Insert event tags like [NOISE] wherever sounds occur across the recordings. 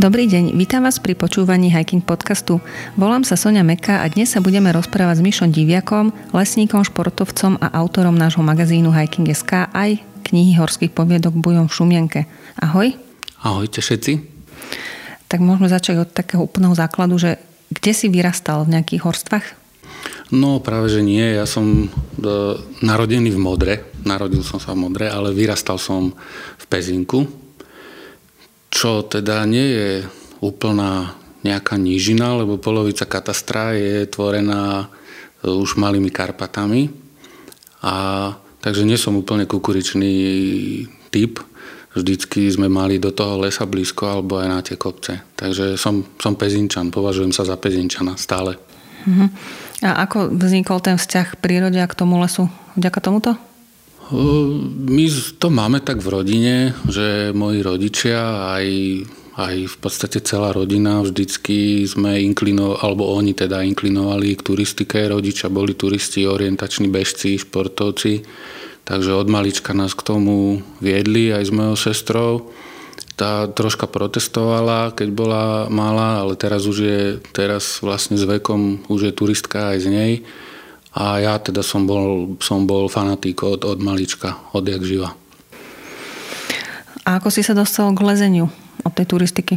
Dobrý deň, vítam vás pri počúvaní Hiking podcastu. Volám sa Sonia Meka a dnes sa budeme rozprávať s Mišom Diviakom, lesníkom, športovcom a autorom nášho magazínu Hiking.sk aj knihy horských poviedok Bujom v Šumienke. Ahoj. Ahojte všetci. Tak môžeme začať od takého úplného základu, že kde si vyrastal v nejakých horstvách? No práve, že nie. Ja som e, narodený v Modre. Narodil som sa v Modre, ale vyrastal som v Pezinku, čo teda nie je úplná nejaká nížina, lebo polovica katastra je tvorená e, už malými Karpatami. A takže nie som úplne kukuričný typ. Vždycky sme mali do toho lesa blízko alebo aj na tie kopce. Takže som, som pezinčan, považujem sa za pezinčana stále. Uh-huh. A ako vznikol ten vzťah k prírode a k tomu lesu? Vďaka tomuto? My to máme tak v rodine, že moji rodičia aj, aj v podstate celá rodina vždycky sme inklinovali, alebo oni teda inklinovali k turistike. Rodičia boli turisti, orientační bežci, športovci. Takže od malička nás k tomu viedli aj s mojou sestrou. Tá troška protestovala, keď bola malá, ale teraz už je, teraz vlastne s vekom už je turistka aj z nej a ja teda som bol, som bol fanatík od, od malička, jak živa. A ako si sa dostal k lezeniu od tej turistiky?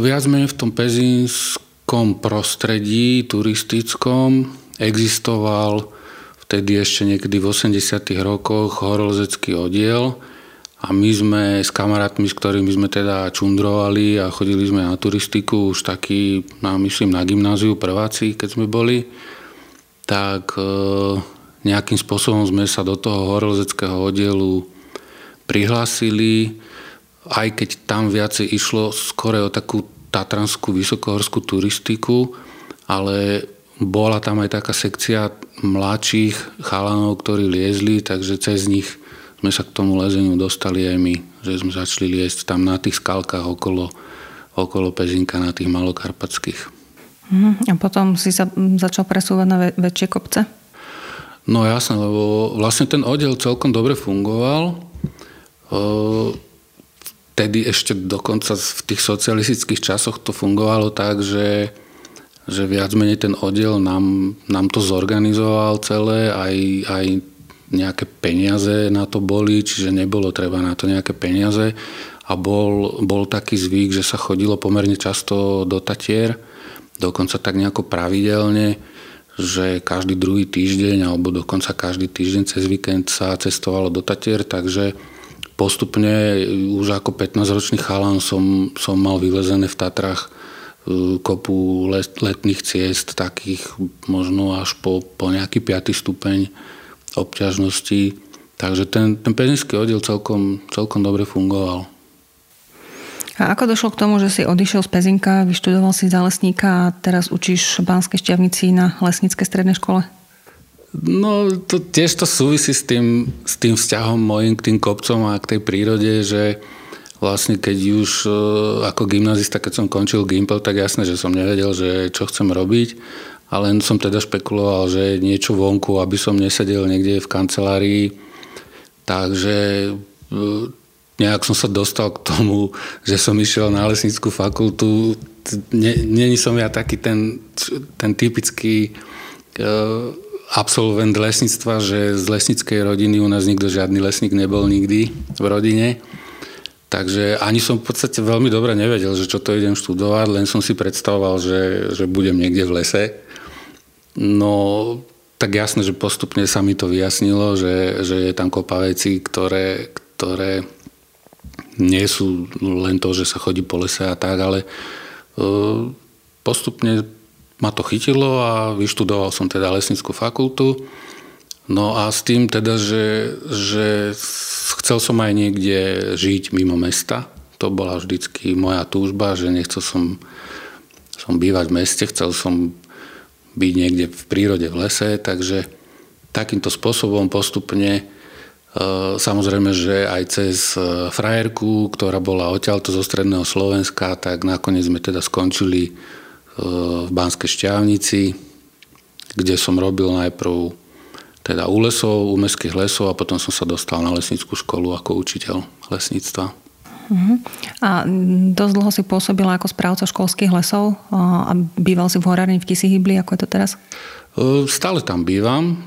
Viac menej v tom pezínskom prostredí turistickom existoval vtedy ešte niekedy v 80 rokoch horolezecký oddiel a my sme s kamarátmi, s ktorými sme teda čundrovali a chodili sme na turistiku už taký, no, myslím, na gymnáziu prváci, keď sme boli, tak e, nejakým spôsobom sme sa do toho horolezeckého oddielu prihlásili, aj keď tam viacej išlo skore o takú tatranskú vysokohorskú turistiku, ale bola tam aj taká sekcia mladších chalanov, ktorí liezli, takže cez nich sme sa k tomu lezeniu dostali aj my, že sme začali liesť tam na tých skalkách okolo, okolo Pezinka, na tých malokarpatských. Uh-huh. A potom si sa začal presúvať na väčšie kopce? No jasne, lebo vlastne ten oddiel celkom dobre fungoval. Vtedy ešte dokonca v tých socialistických časoch to fungovalo tak, že, že viac menej ten oddiel nám, nám to zorganizoval celé, aj, aj nejaké peniaze na to boli, čiže nebolo treba na to nejaké peniaze a bol, bol taký zvyk, že sa chodilo pomerne často do Tatier dokonca tak nejako pravidelne, že každý druhý týždeň alebo dokonca každý týždeň cez víkend sa cestovalo do Tatier, takže postupne už ako 15-ročný chalan som, som mal vylezené v Tatrach e, kopu let, letných ciest, takých možno až po, po nejaký 5. stupeň obťažnosti. Takže ten, ten pezinský oddiel celkom, celkom dobre fungoval. A ako došlo k tomu, že si odišiel z Pezinka, vyštudoval si za lesníka a teraz učíš v Banskej šťavnici na lesníckej strednej škole? No, to tiež to súvisí s tým, s tým vzťahom mojim k tým kopcom a k tej prírode, že vlastne keď už e, ako gymnazista, keď som končil Gimpel, tak jasné, že som nevedel, že čo chcem robiť, ale len som teda špekuloval, že niečo vonku, aby som nesedel niekde v kancelárii. Takže e, nejak som sa dostal k tomu, že som išiel na lesnickú fakultu. Není som ja taký ten, ten typický uh, absolvent lesníctva, že z lesnickej rodiny u nás nikto žiadny lesník nebol nikdy v rodine. Takže ani som v podstate veľmi dobre nevedel, že čo to idem študovať, len som si predstavoval, že, že budem niekde v lese. No, tak jasné, že postupne sa mi to vyjasnilo, že, že je tam kopa vecí, ktoré, ktoré nie sú len to, že sa chodí po lese a tak, ale e, postupne ma to chytilo a vyštudoval som teda lesnickú fakultu. No a s tým teda, že, že chcel som aj niekde žiť mimo mesta. To bola vždycky moja túžba, že nechcel som, som bývať v meste, chcel som byť niekde v prírode, v lese, takže takýmto spôsobom postupne samozrejme, že aj cez eh, frajerku, ktorá bola odtiaľto zo stredného Slovenska, tak nakoniec sme teda skončili eh, v Banskej šťavnici, kde som robil najprv teda u lesov, u mestských lesov a potom som sa dostal na lesnickú školu ako učiteľ lesníctva. Uh-huh. A dosť dlho si pôsobila ako správca školských lesov a býval si v horárni v Tisihybli, ako je to teraz? Stále tam bývam,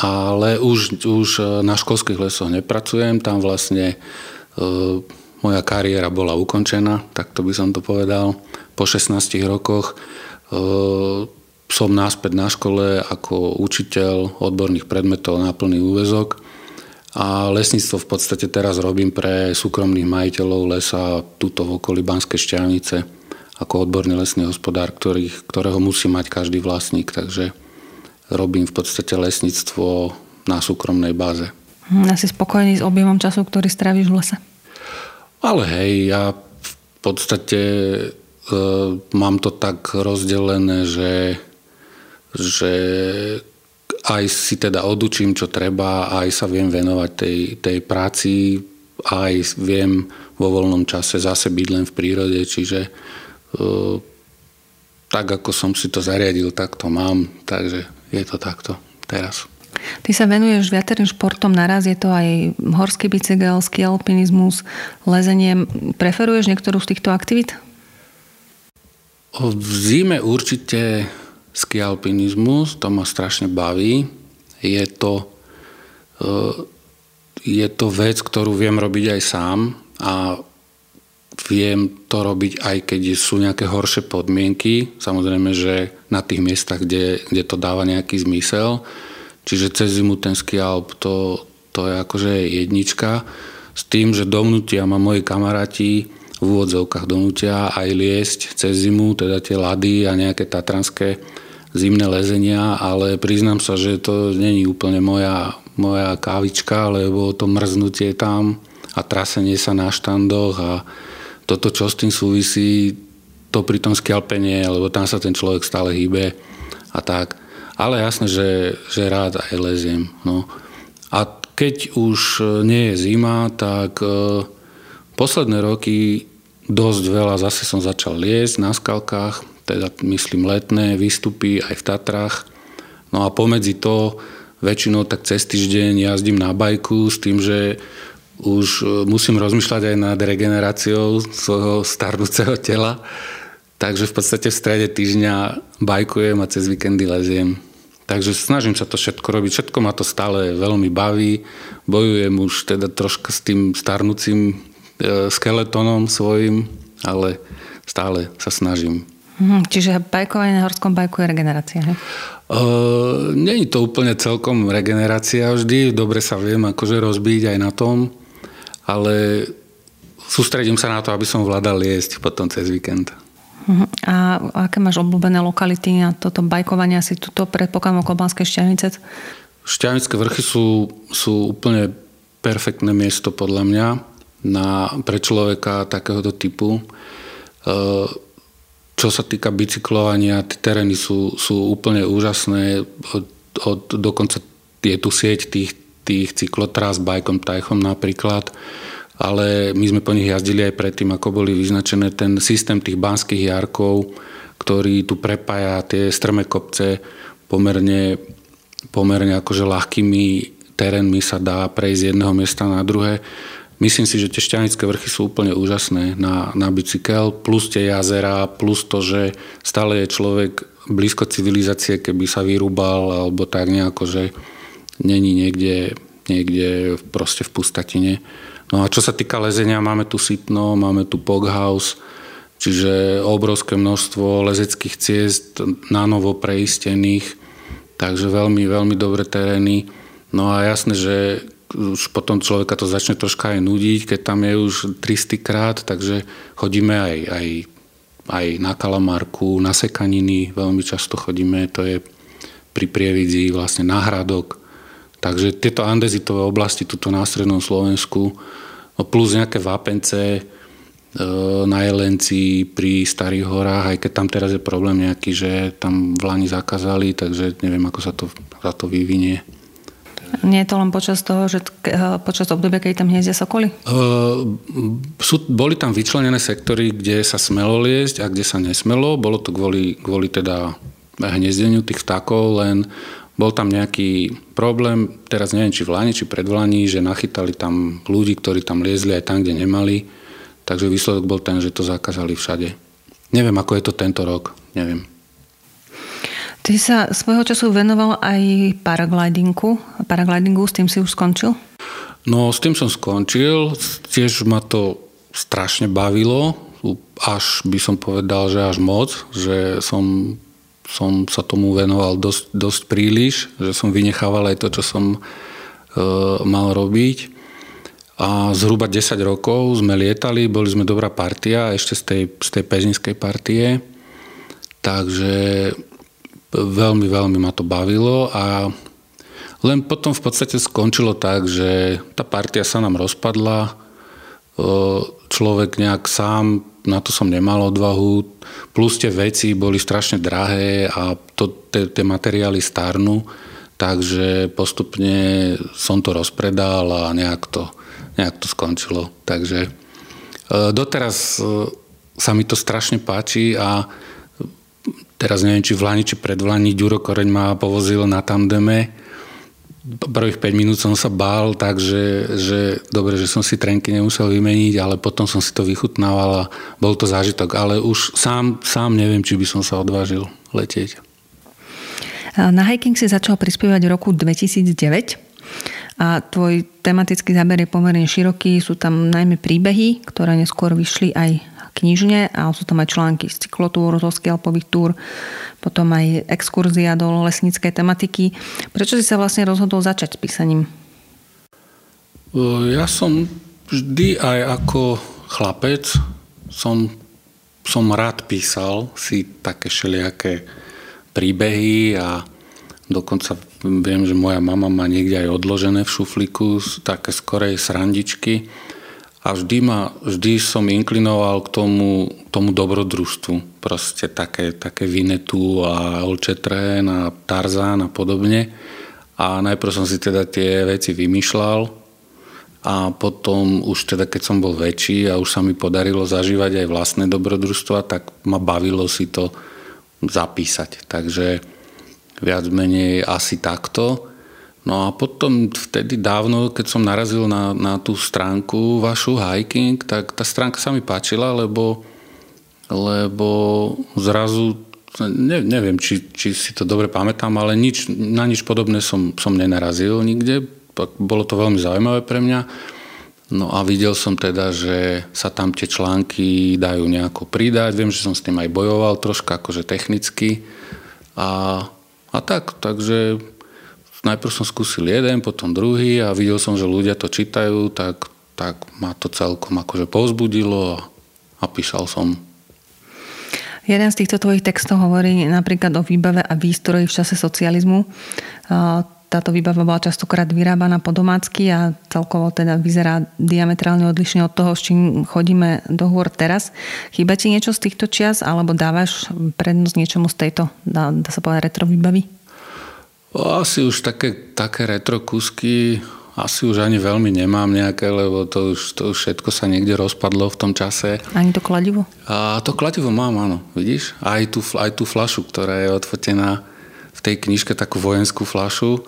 ale už, už na školských lesoch nepracujem. Tam vlastne moja kariéra bola ukončená, tak to by som to povedal. Po 16 rokoch som náspäť na škole ako učiteľ odborných predmetov na plný úvezok a lesníctvo v podstate teraz robím pre súkromných majiteľov lesa túto v okolí Banskej šťavnice ako odborný lesný hospodár, ktorý, ktorého musí mať každý vlastník. Takže robím v podstate lesníctvo na súkromnej báze. Hm, asi spokojný s objemom času, ktorý stráviš v lese? Ale hej, ja v podstate e, mám to tak rozdelené, že, že aj si teda odučím, čo treba, aj sa viem venovať tej, tej práci, aj viem vo voľnom čase zase byť len v prírode, čiže tak ako som si to zariadil, tak to mám, takže je to takto teraz. Ty sa venuješ viacerým športom naraz, je to aj horský bicykel, ski alpinizmus, lezenie. Preferuješ niektorú z týchto aktivít? V zime určite skialpinizmus, to ma strašne baví. Je to, eh, je to vec, ktorú viem robiť aj sám a viem to robiť aj keď sú nejaké horšie podmienky. Samozrejme, že na tých miestach, kde, kde to dáva nejaký zmysel. Čiže cez zimu ten skialp to, to je akože jednička. S tým, že domnutia ma moji kamaráti v úvodzovkách donútia aj liesť cez zimu, teda tie lady a nejaké tatranské zimné lezenia, ale priznám sa, že to není úplne moja, moja kávička, lebo to mrznutie tam a trasenie sa na štandoch a toto, čo s tým súvisí, to pri tom skalpenie, lebo tam sa ten človek stále hýbe a tak. Ale jasné, že, že rád aj leziem. No. A keď už nie je zima, tak e, posledné roky dosť veľa zase som začal liesť na skalkách, teda myslím letné výstupy aj v Tatrách. No a pomedzi to väčšinou tak cez týždeň jazdím na bajku s tým, že už e, musím rozmýšľať aj nad regeneráciou svojho starnúceho tela. Takže v podstate v strede týždňa bajkujem a cez víkendy leziem. Takže snažím sa to všetko robiť. Všetko ma to stále veľmi baví. Bojujem už teda troška s tým starnúcim e, skeletónom svojim, ale stále sa snažím. Mhm, čiže bajkovanie na horskom bajku je regenerácia, hej? Uh, nie je to úplne celkom regenerácia vždy, dobre sa viem akože rozbiť aj na tom, ale sústredím sa na to, aby som vládal jesť potom cez víkend. Uh-huh. A aké máš obľúbené lokality na toto bajkovanie? Asi tuto predpokladám okolo Banskej Šťavnice? Šťavnické vrchy sú, sú úplne perfektné miesto podľa mňa na, pre človeka takéhoto typu. Uh, čo sa týka bicyklovania, tie terény sú, sú úplne úžasné. Od, od, dokonca je tu sieť tých, tých cyklotrás bajkom tajchom napríklad, ale my sme po nich jazdili aj predtým, ako boli vyznačené ten systém tých banských jarkov, ktorý tu prepája tie strmé kopce pomerne, pomerne akože ľahkými terénmi sa dá prejsť z jedného miesta na druhé. Myslím si, že tie šťanické vrchy sú úplne úžasné na, na bicykel, plus tie jazera, plus to, že stále je človek blízko civilizácie, keby sa vyrúbal, alebo tak nejako, že není niekde, niekde proste v pustatine. No a čo sa týka lezenia, máme tu Sitno, máme tu Poghouse, čiže obrovské množstvo lezeckých ciest na novo preistených, takže veľmi, veľmi dobré terény. No a jasné, že už potom človeka to začne troška aj nudiť, keď tam je už 300 krát, takže chodíme aj, aj, aj na Kalamarku, na Sekaniny, veľmi často chodíme, to je pri Prievidzi, vlastne na Hradok. Takže tieto andezitové oblasti tuto na strednom Slovensku, no plus nejaké vápence, e, na Jelenci, pri Starých horách, aj keď tam teraz je problém nejaký, že tam v Lani zakázali, takže neviem, ako sa to, sa to vyvinie. Nie je to len počas toho, že eh, počas obdobia, keď tam hniezdia sokoly? Uh, sú, boli tam vyčlenené sektory, kde sa smelo liesť a kde sa nesmelo. Bolo to kvôli, kvôli teda hniezdeniu tých vtákov, len bol tam nejaký problém, teraz neviem, či v Lani, či pred Lani, že nachytali tam ľudí, ktorí tam liezli aj tam, kde nemali. Takže výsledok bol ten, že to zakázali všade. Neviem, ako je to tento rok, neviem. Ty sa svojho času venoval aj paraglidingu. Paraglidingu, s tým si už skončil? No, s tým som skončil. Tiež ma to strašne bavilo. Až by som povedal, že až moc. Že som som sa tomu venoval dosť, dosť príliš, že som vynechával aj to, čo som e, mal robiť. A zhruba 10 rokov sme lietali, boli sme dobrá partia, ešte z tej, z tej pezinskej partie. Takže veľmi, veľmi ma to bavilo a len potom v podstate skončilo tak, že tá partia sa nám rozpadla, e, človek nejak sám na to som nemal odvahu, plus tie veci boli strašne drahé a tie materiály starnú, takže postupne som to rozpredal a nejak to, nejak to skončilo. Takže e, doteraz e, sa mi to strašne páči a teraz neviem, či v Lani, či pred Vlani Ďuro Koreň ma povozil na tandeme prvých 5 minút som sa bál, takže že dobre, že som si trenky nemusel vymeniť, ale potom som si to vychutnával a bol to zážitok. Ale už sám, sám neviem, či by som sa odvážil letieť. Na hiking si začal prispievať v roku 2009 a tvoj tematický záber je pomerne široký. Sú tam najmä príbehy, ktoré neskôr vyšli aj knižne a sú tam aj články z cyklotúr, zo skialpových túr, potom aj exkurzia do lesníckej tematiky. Prečo si sa vlastne rozhodol začať s písaním? Ja som vždy aj ako chlapec som, som rád písal si také všelijaké príbehy a dokonca viem, že moja mama má niekde aj odložené v šuflíku také skorej srandičky a vždy, ma, vždy som inklinoval k tomu, tomu dobrodružstvu. Proste také, také Vinetu a Olčetrén a Tarzán a podobne. A najprv som si teda tie veci vymýšľal a potom už teda keď som bol väčší a už sa mi podarilo zažívať aj vlastné dobrodružstva, tak ma bavilo si to zapísať. Takže viac menej asi takto. No a potom vtedy dávno, keď som narazil na, na tú stránku vašu hiking, tak tá stránka sa mi páčila, lebo, lebo zrazu, ne, neviem, či, či si to dobre pamätám, ale nič, na nič podobné som, som nenarazil nikde. Bolo to veľmi zaujímavé pre mňa. No a videl som teda, že sa tam tie články dajú nejako pridať. Viem, že som s tým aj bojoval troška akože technicky. A, a tak, takže najprv som skúsil jeden, potom druhý a videl som, že ľudia to čítajú, tak, tak ma to celkom akože povzbudilo a, a písal som. Jeden z týchto tvojich textov hovorí napríklad o výbave a výstroji v čase socializmu. Táto výbava bola častokrát vyrábaná po domácky a celkovo teda vyzerá diametrálne odlišne od toho, s čím chodíme do hôr teraz. Chýba ti niečo z týchto čias alebo dávaš prednosť niečomu z tejto, dá, dá sa povedať, retro výbavy? Asi už také, také retro kusky asi už ani veľmi nemám nejaké, lebo to už, to už všetko sa niekde rozpadlo v tom čase. Ani to kladivo? A to kladivo mám, áno. Vidíš? Aj tú, aj tú flašu, ktorá je odfotená v tej knižke, takú vojenskú flašu.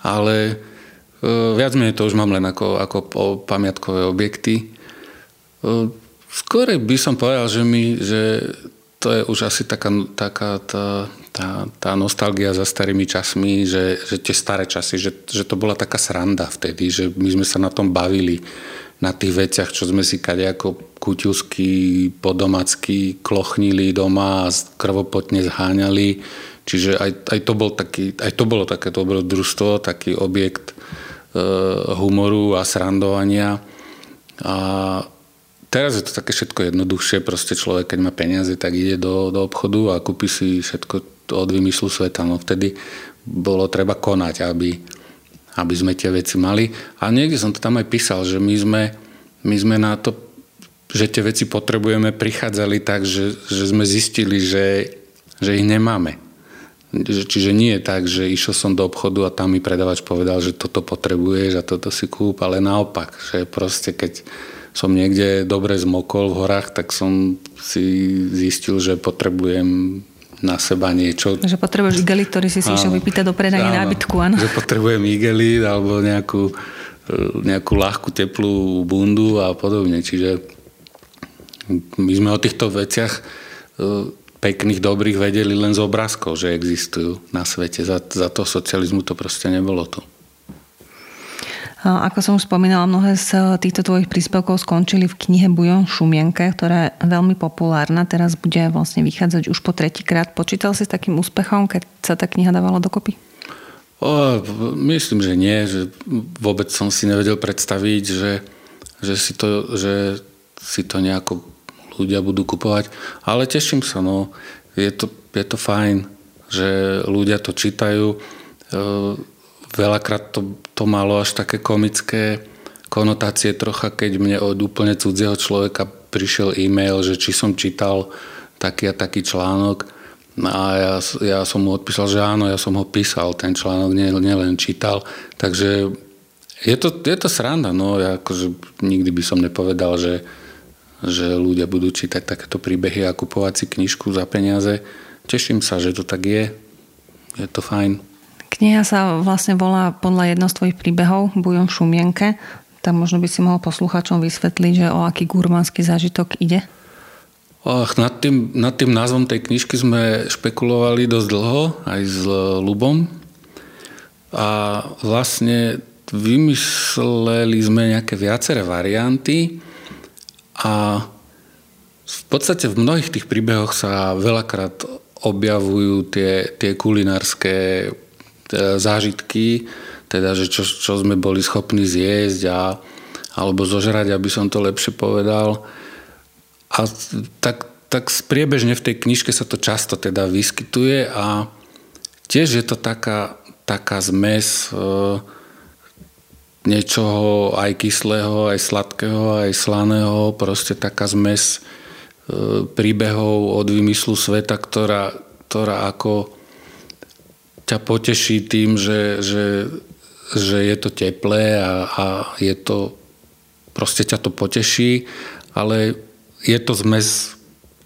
Ale e, viac menej to už mám len ako, ako pamiatkové objekty. E, skôr by som povedal, že, mi, že to je už asi taká, taká tá, tá, tá nostalgia za starými časmi, že, že tie staré časy, že, že to bola taká sranda vtedy, že my sme sa na tom bavili, na tých veciach, čo sme si kade ako kutilsky, podomacky klochnili doma a krvopotne zháňali. Čiže aj, aj, to, bol taký, aj to bolo také dobrodružstvo, taký objekt e, humoru a srandovania. A teraz je to také všetko jednoduchšie, proste človek, keď má peniaze, tak ide do, do obchodu a kúpi si všetko od vymyslu sveta. No vtedy bolo treba konať, aby, aby sme tie veci mali. A niekde som to tam aj písal, že my sme, my sme na to, že tie veci potrebujeme, prichádzali tak, že, že sme zistili, že, že ich nemáme. Čiže nie je tak, že išiel som do obchodu a tam mi predavač povedal, že toto potrebuješ a toto si kúp, ale naopak, že proste keď som niekde dobre zmokol v horách, tak som si zistil, že potrebujem na seba niečo. Že potrebuješ igelit, ktorý si si išiel vypýtať do predania nábytku, áno. Že potrebujem igelit alebo nejakú, nejakú ľahkú teplú bundu a podobne. Čiže my sme o týchto veciach e, pekných, dobrých vedeli len z obrázkov, že existujú na svete. Za, za to socializmu to proste nebolo tu. Ako som už spomínala, mnohé z týchto tvojich príspevkov skončili v knihe Bujon Šumienke, ktorá je veľmi populárna. Teraz bude vlastne vychádzať už po tretíkrát. Počítal si s takým úspechom, keď sa tá kniha dávala dokopy? O, myslím, že nie. Že vôbec som si nevedel predstaviť, že, že, si to, že si to nejako ľudia budú kupovať. Ale teším sa, no. Je to, je to fajn, že ľudia to čítajú. E, veľakrát to, to malo až také komické konotácie trocha, keď mne od úplne cudzieho človeka prišiel e-mail, že či som čítal taký a taký článok a ja, ja som mu odpísal, že áno, ja som ho písal, ten článok nielen čítal, takže je to, je to sranda, no ja akože nikdy by som nepovedal, že, že ľudia budú čítať takéto príbehy a kupovať si knižku za peniaze. Teším sa, že to tak je. Je to fajn. Kniha sa vlastne volá podľa jedno z tvojich príbehov Bujom v šumienke. Tak možno by si mohol posluchačom vysvetliť, že o aký gurmánsky zážitok ide? Och, nad, tým, nad tým názvom tej knižky sme špekulovali dosť dlho, aj s Lubom. A vlastne vymysleli sme nejaké viaceré varianty a v podstate v mnohých tých príbehoch sa veľakrát objavujú tie, tie kulinárske E, zážitky, teda, že čo, čo sme boli schopní zjesť a, alebo zožrať, aby som to lepšie povedal. A tak, tak spriebežne v tej knižke sa to často teda vyskytuje a tiež je to taká, taká zmes e, niečoho aj kyslého, aj sladkého, aj slaného, proste taká zmes e, príbehov od vymyslu sveta, ktorá, ktorá ako ťa poteší tým, že, že, že je to teplé a, a je to, proste ťa to poteší, ale je to zmes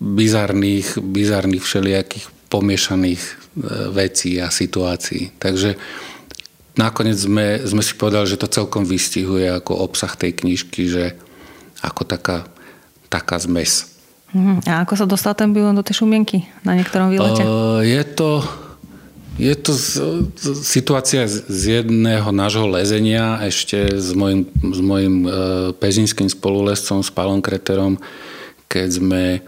bizarných, bizarných všelijakých pomiešaných e, vecí a situácií. Takže nakoniec sme, sme si povedali, že to celkom vystihuje ako obsah tej knižky, že ako taká, taká zmes. Mhm. A ako sa dostal ten bylon do tej šumienky na niektorom výlete? Uh, je to je to z, z, situácia z jedného nášho lezenia ešte s mojim, s mojim e, pezinským spolulescom, s Palom Kreterom, keď sme e,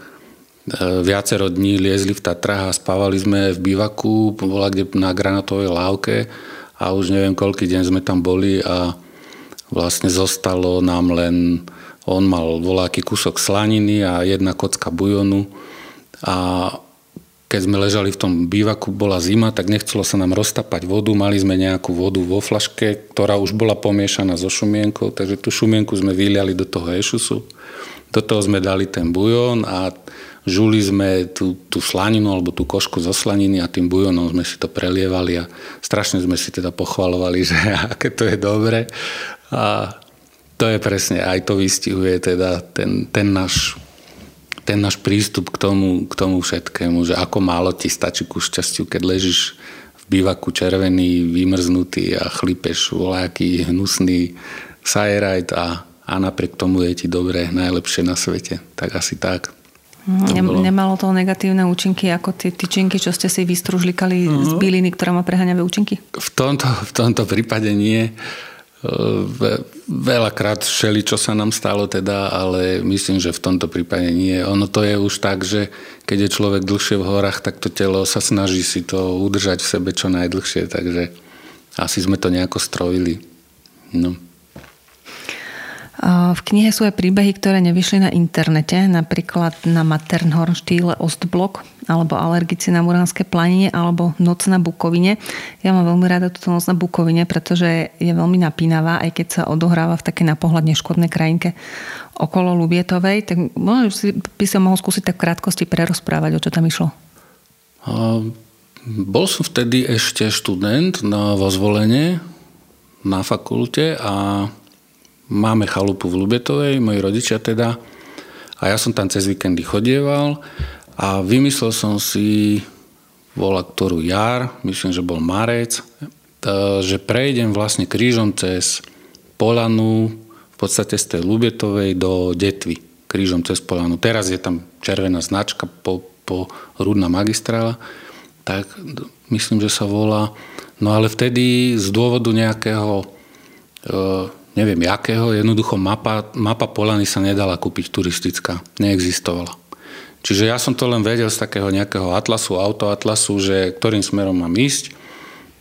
viacero dní liezli v Tatrách a spávali sme v bivaku, bola kde na granatovej lávke a už neviem, koľký deň sme tam boli a vlastne zostalo nám len, on mal voláky kúsok slaniny a jedna kocka bujonu a keď sme ležali v tom bývaku, bola zima, tak nechcelo sa nám roztapať vodu. Mali sme nejakú vodu vo flaške, ktorá už bola pomiešaná so šumienkou, takže tú šumienku sme vyliali do toho ešusu. Do toho sme dali ten bujón a žuli sme tú, tú slaninu alebo tú košku zo slaniny a tým bujónom sme si to prelievali a strašne sme si teda pochvalovali, [LAUGHS] že aké to je dobre. A to je presne, aj to vystihuje teda ten, ten náš ten náš prístup k tomu, k tomu všetkému, že ako málo ti stačí ku šťastiu, keď ležíš v bývaku červený, vymrznutý a chlípeš voľaký hnusný sajerajt a, a napriek tomu je ti dobre, najlepšie na svete. Tak asi tak. Mhm, ne, nemalo to negatívne účinky ako tie tyčinky, čo ste si vystružlikali uh-huh. z mhm. byliny, ktorá má prehaňavé účinky? V tomto, v tomto prípade nie. Veľakrát všeli, čo sa nám stalo teda, ale myslím, že v tomto prípade nie. Ono to je už tak, že keď je človek dlhšie v horách, tak to telo sa snaží si to udržať v sebe čo najdlhšie, takže asi sme to nejako strojili. No. V knihe sú aj príbehy, ktoré nevyšli na internete, napríklad na Maternhorn štýle Ostblok, alebo Alergici na Muránske planine, alebo Noc na Bukovine. Ja mám veľmi rada túto Noc na Bukovine, pretože je veľmi napínavá, aj keď sa odohráva v takej napohľad neškodnej krajinke okolo Lubietovej. Tak možno by som mohol skúsiť tak v krátkosti prerozprávať, o čo tam išlo. Bol som vtedy ešte študent na, vo zvolenie na fakulte a Máme chalupu v Lubetovej, moji rodičia teda. A ja som tam cez víkendy chodieval a vymyslel som si, bola ktorú jar, myslím, že bol marec, že prejdem vlastne krížom cez Polanu, v podstate z tej Lubetovej do Detvy, krížom cez Polanu. Teraz je tam červená značka po, po Rudná magistrála, tak myslím, že sa volá. No ale vtedy z dôvodu nejakého, e, neviem jakého, jednoducho mapa, mapa Polany sa nedala kúpiť turistická. Neexistovala. Čiže ja som to len vedel z takého nejakého atlasu, autoatlasu, že ktorým smerom mám ísť,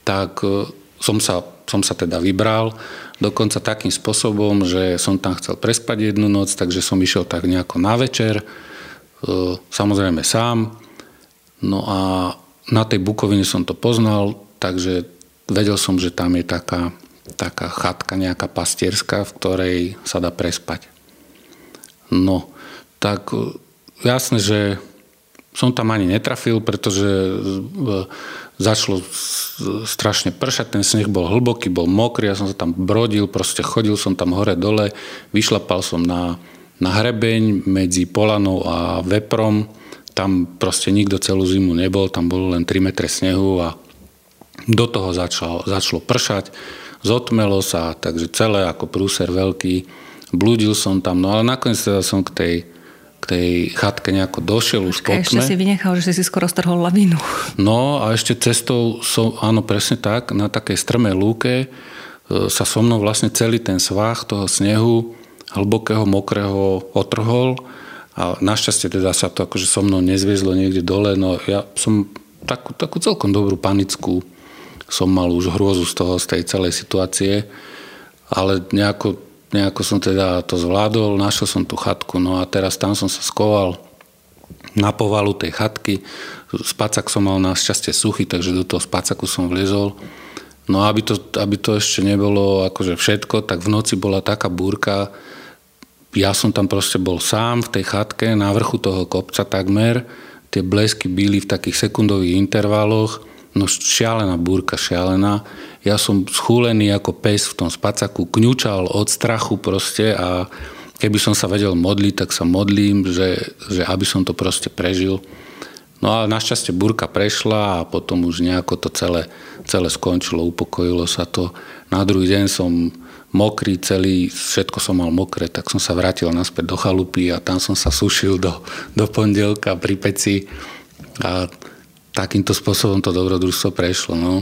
tak e, som sa, som sa teda vybral, dokonca takým spôsobom, že som tam chcel prespať jednu noc, takže som išiel tak nejako na večer, e, samozrejme sám. No a na tej Bukovine som to poznal, takže vedel som, že tam je taká, taká chatka nejaká pastierská, v ktorej sa dá prespať. No, tak jasné, že som tam ani netrafil, pretože e, začalo strašne pršať, ten sneh bol hlboký, bol mokrý, ja som sa tam brodil, proste chodil som tam hore dole, vyšlapal som na, na hrebeň medzi Polanou a Veprom, tam proste nikto celú zimu nebol, tam bolo len 3 metre snehu a do toho začalo, začalo pršať, zotmelo sa, takže celé ako prúser veľký, blúdil som tam, no ale nakoniec teda som k tej k tej chatke nejako došiel už po Ešte si vynechal, že si skoro strhol lavínu. No a ešte cestou, som, áno presne tak, na takej strmej lúke e, sa so mnou vlastne celý ten svah toho snehu hlbokého, mokrého otrhol. A našťastie teda sa to akože so mnou nezviezlo niekde dole, no ja som takú, takú celkom dobrú panickú som mal už hrôzu z toho, z tej celej situácie, ale nejako nejako som teda to zvládol, našiel som tú chatku, no a teraz tam som sa skoval na povalu tej chatky. Spacak som mal na šťastie suchý, takže do toho spacaku som vliezol. No a aby to, aby to ešte nebolo akože všetko, tak v noci bola taká búrka, ja som tam proste bol sám v tej chatke na vrchu toho kopca takmer, tie blesky byli v takých sekundových intervaloch, no šialená búrka, šialená ja som schúlený ako pes v tom spacaku, kňučal od strachu proste a keby som sa vedel modliť, tak sa modlím, že, že aby som to proste prežil. No a našťastie burka prešla a potom už nejako to celé, celé skončilo, upokojilo sa to. Na druhý deň som mokrý celý, všetko som mal mokré, tak som sa vrátil naspäť do chalupy a tam som sa sušil do, do pondelka pri peci a takýmto spôsobom to dobrodružstvo prešlo. No.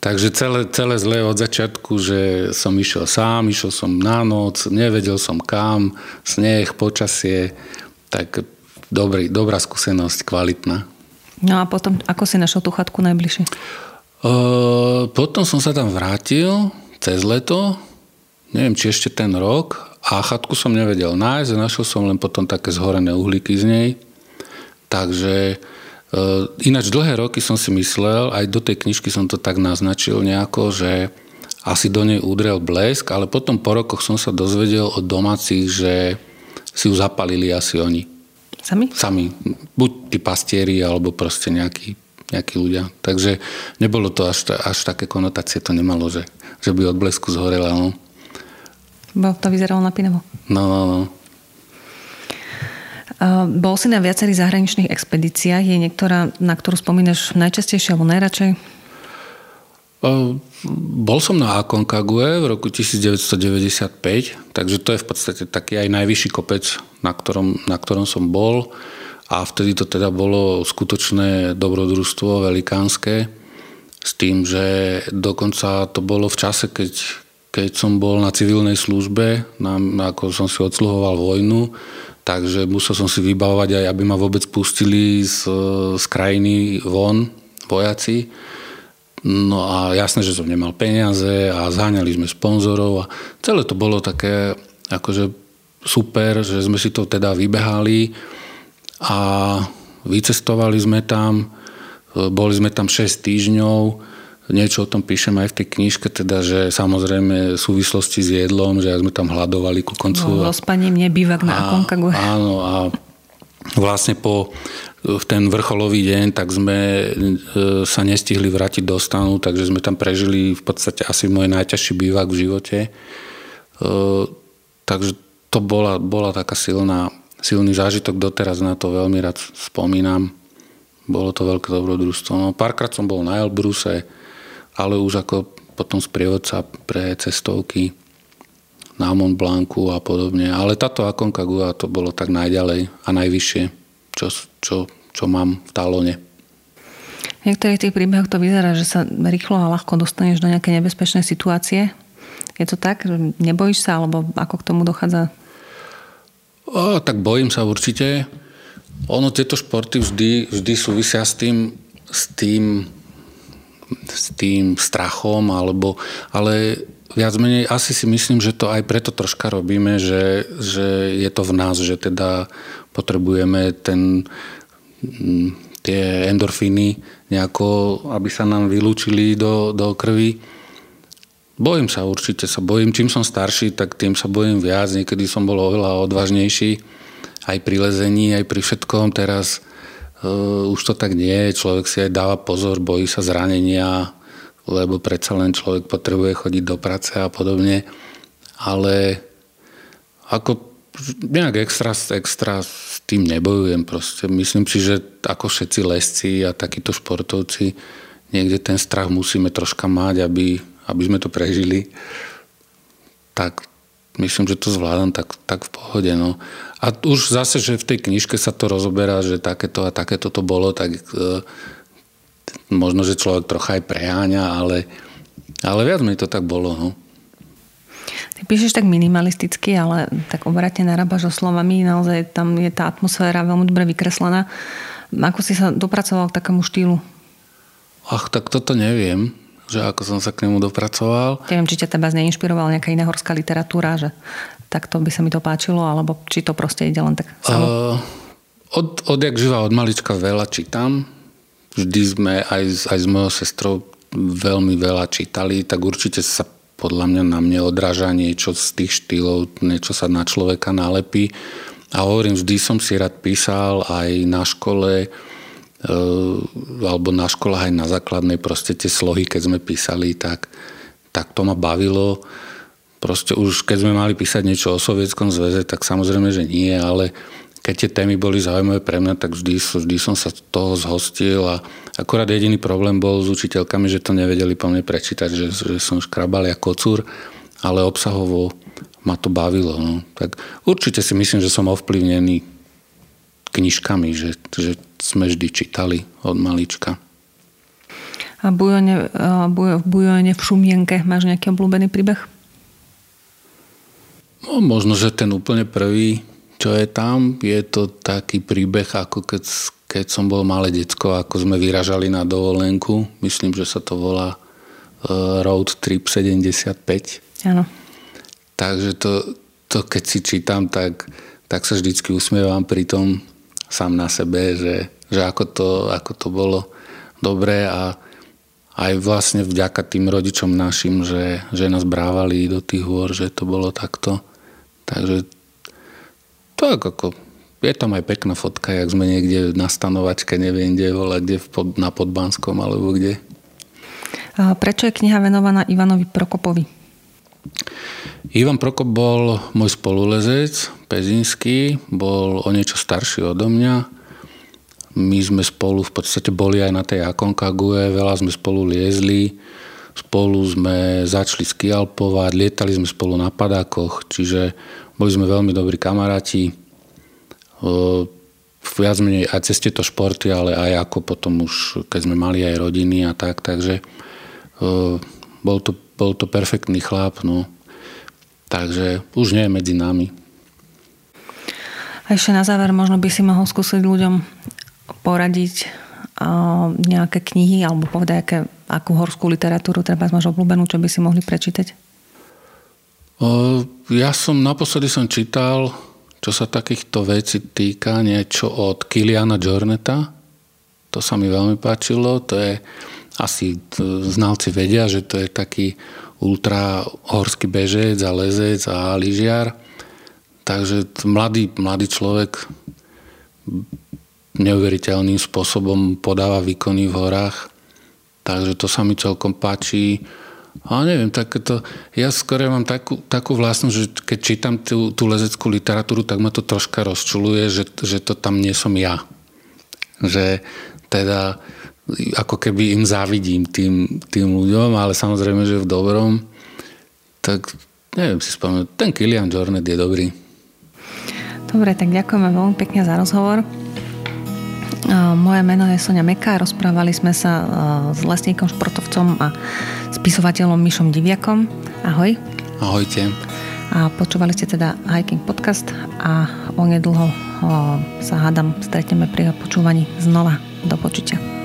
Takže celé, celé zlé od začiatku, že som išiel sám, išiel som na noc, nevedel som kam, sneh, počasie, tak dobrý, dobrá skúsenosť, kvalitná. No a potom, ako si našiel tú chatku najbližšie? Uh, potom som sa tam vrátil cez leto, neviem, či ešte ten rok, a chatku som nevedel nájsť, našiel som len potom také zhorené uhlíky z nej. Takže ináč dlhé roky som si myslel, aj do tej knižky som to tak naznačil nejako, že asi do nej udrel blesk, ale potom po rokoch som sa dozvedel od domácich, že si ju zapalili asi oni. Sami? Sami. Buď tí pastieri, alebo proste nejakí, nejakí ľudia. Takže nebolo to až, až také konotácie, to nemalo, že, že by od blesku zhorela. No. Bo to vyzeralo napínavo. No, no, no. Bol si na viacerých zahraničných expedíciách. Je niektorá, na ktorú spomínaš najčastejšie alebo najradšej? Bol som na Akonkague v roku 1995, takže to je v podstate taký aj najvyšší kopec, na ktorom, na ktorom som bol a vtedy to teda bolo skutočné dobrodružstvo velikánske s tým, že dokonca to bolo v čase, keď, keď som bol na civilnej službe, na, ako som si odsluhoval vojnu, takže musel som si vybavovať aj, aby ma vôbec pustili z, z krajiny von vojaci. No a jasné, že som nemal peniaze a zháňali sme sponzorov a celé to bolo také akože super, že sme si to teda vybehali a vycestovali sme tam, boli sme tam 6 týždňov, Niečo o tom píšem aj v tej knižke, teda, že samozrejme v súvislosti s jedlom, že sme tam hľadovali ku koncu. No, spaním nebývak na Akonkagu. [LAUGHS] Áno, a vlastne po v ten vrcholový deň, tak sme e, sa nestihli vrátiť do stanu, takže sme tam prežili v podstate asi môj najťažší bývak v živote. E, takže to bola, bola taká silná, silný zážitok, doteraz na to veľmi rád spomínam. Bolo to veľké dobrodružstvo. No, párkrát som bol na Elbruse, ale už ako potom sprievodca pre cestovky na Mont Blancu a podobne. Ale táto Aconcagua to bolo tak najďalej a najvyššie, čo, čo, čo mám v talóne. V niektorých tých príbehoch to vyzerá, že sa rýchlo a ľahko dostaneš do nejakej nebezpečnej situácie. Je to tak? Nebojíš sa? Alebo ako k tomu dochádza? O, tak bojím sa určite. Ono, tieto športy vždy, vždy súvisia s tým, s tým, s tým strachom, alebo, ale viac menej asi si myslím, že to aj preto troška robíme, že, že je to v nás, že teda potrebujeme ten, mm, tie endorfíny nejako, aby sa nám vylúčili do, do krvi. Bojím sa určite, sa bojím. Čím som starší, tak tým sa bojím viac. Niekedy som bol oveľa odvážnejší aj pri lezení, aj pri všetkom. Teraz už to tak nie je. Človek si aj dáva pozor, bojí sa zranenia, lebo predsa len človek potrebuje chodiť do práce a podobne. Ale ako nejak extra, extra s tým nebojujem proste. Myslím si, že ako všetci lesci a takíto športovci niekde ten strach musíme troška mať, aby, aby sme to prežili. Tak myslím, že to zvládam tak, tak v pohode. No. A už zase, že v tej knižke sa to rozoberá, že takéto a takéto to bolo, tak e, možno, že človek trocha aj preháňa, ale, ale viac mi to tak bolo. No. Ty píšeš tak minimalisticky, ale tak obratne narábaš so slovami, naozaj tam je tá atmosféra veľmi dobre vykreslená. Ako si sa dopracoval k takému štýlu? Ach, tak toto neviem, že ako som sa k nemu dopracoval. Neviem, či ťa teba zneinšpirovala nejaká iná horská literatúra, že takto by sa mi to páčilo, alebo či to proste ide len tak samo? Uh, od, odjak živa, od malička veľa čítam vždy sme aj, aj s mojou sestrou veľmi veľa čítali, tak určite sa podľa mňa na mne odráža niečo z tých štýlov, niečo sa na človeka nalepí. A hovorím, vždy som si rád písal aj na škole, alebo na školách aj na základnej, proste tie slohy, keď sme písali, tak, tak to ma bavilo. Proste už keď sme mali písať niečo o Sovietskom zväze, tak samozrejme, že nie, ale keď tie témy boli zaujímavé pre mňa, tak vždy, vždy som sa toho zhostil a akorát jediný problém bol s učiteľkami, že to nevedeli po mne prečítať, že, že som škrabal ako kocúr, ale obsahovo ma to bavilo. No. Tak určite si myslím, že som ovplyvnený knižkami, že, že sme vždy čítali od malička. A bujone, v bujone v Šumienke máš nejaký obľúbený príbeh? No, možno, že ten úplne prvý, čo je tam. Je to taký príbeh, ako keď, keď som bol malé decko, ako sme vyražali na dovolenku. Myslím, že sa to volá uh, Road Trip 75. Áno. Takže to, to keď si čítam, tak, tak sa vždycky usmievam pri tom sám na sebe, že, že ako, to, ako to bolo dobré a aj vlastne vďaka tým rodičom našim, že, že nás brávali do tých hôr, že to bolo takto. Takže tak ako, je tam aj pekná fotka, jak sme niekde na stanovačke, neviem kde, ale kde v pod, na Podbanskom alebo kde. Prečo je kniha venovaná Ivanovi Prokopovi? Ivan Prokop bol môj spolulezec, pezinský, bol o niečo starší odo mňa. My sme spolu v podstate boli aj na tej Akonkague, veľa sme spolu liezli, spolu sme začali skialpovať, lietali sme spolu na padákoch, čiže boli sme veľmi dobrí kamaráti. Viac menej aj cez tieto športy, ale aj ako potom už, keď sme mali aj rodiny a tak, takže bol to, bol to perfektný chlap, no. Takže už nie je medzi nami. A ešte na záver, možno by si mohol skúsiť ľuďom poradiť nejaké knihy alebo povedať, aké, akú horskú literatúru treba máš obľúbenú, čo by si mohli prečítať? Ja som naposledy som čítal, čo sa takýchto vecí týka, niečo od Kiliana Jorneta. To sa mi veľmi páčilo. To je, asi znalci vedia, že to je taký ultra horský bežec a lezec a lyžiar. Takže mladý, mladý človek neuveriteľným spôsobom podáva výkony v horách. Takže to sa mi celkom páči. A neviem, tak to, ja skôr mám takú, takú vlastnosť, že keď čítam tú, tú lezeckú literatúru, tak ma to troška rozčuluje, že, že to tam nie som ja. Že teda ako keby im závidím tým, tým ľuďom, ale samozrejme, že v dobrom, tak neviem si spomenúť, ten Kilian Jornet je dobrý. Dobre, tak ďakujeme veľmi pekne za rozhovor. Moje meno je Sonia Meka, rozprávali sme sa s lesníkom, športovcom a spisovateľom Mišom Diviakom. Ahoj. Ahojte. A počúvali ste teda Hiking Podcast a onedlho sa hádam stretneme pri počúvaní znova. Do počutia.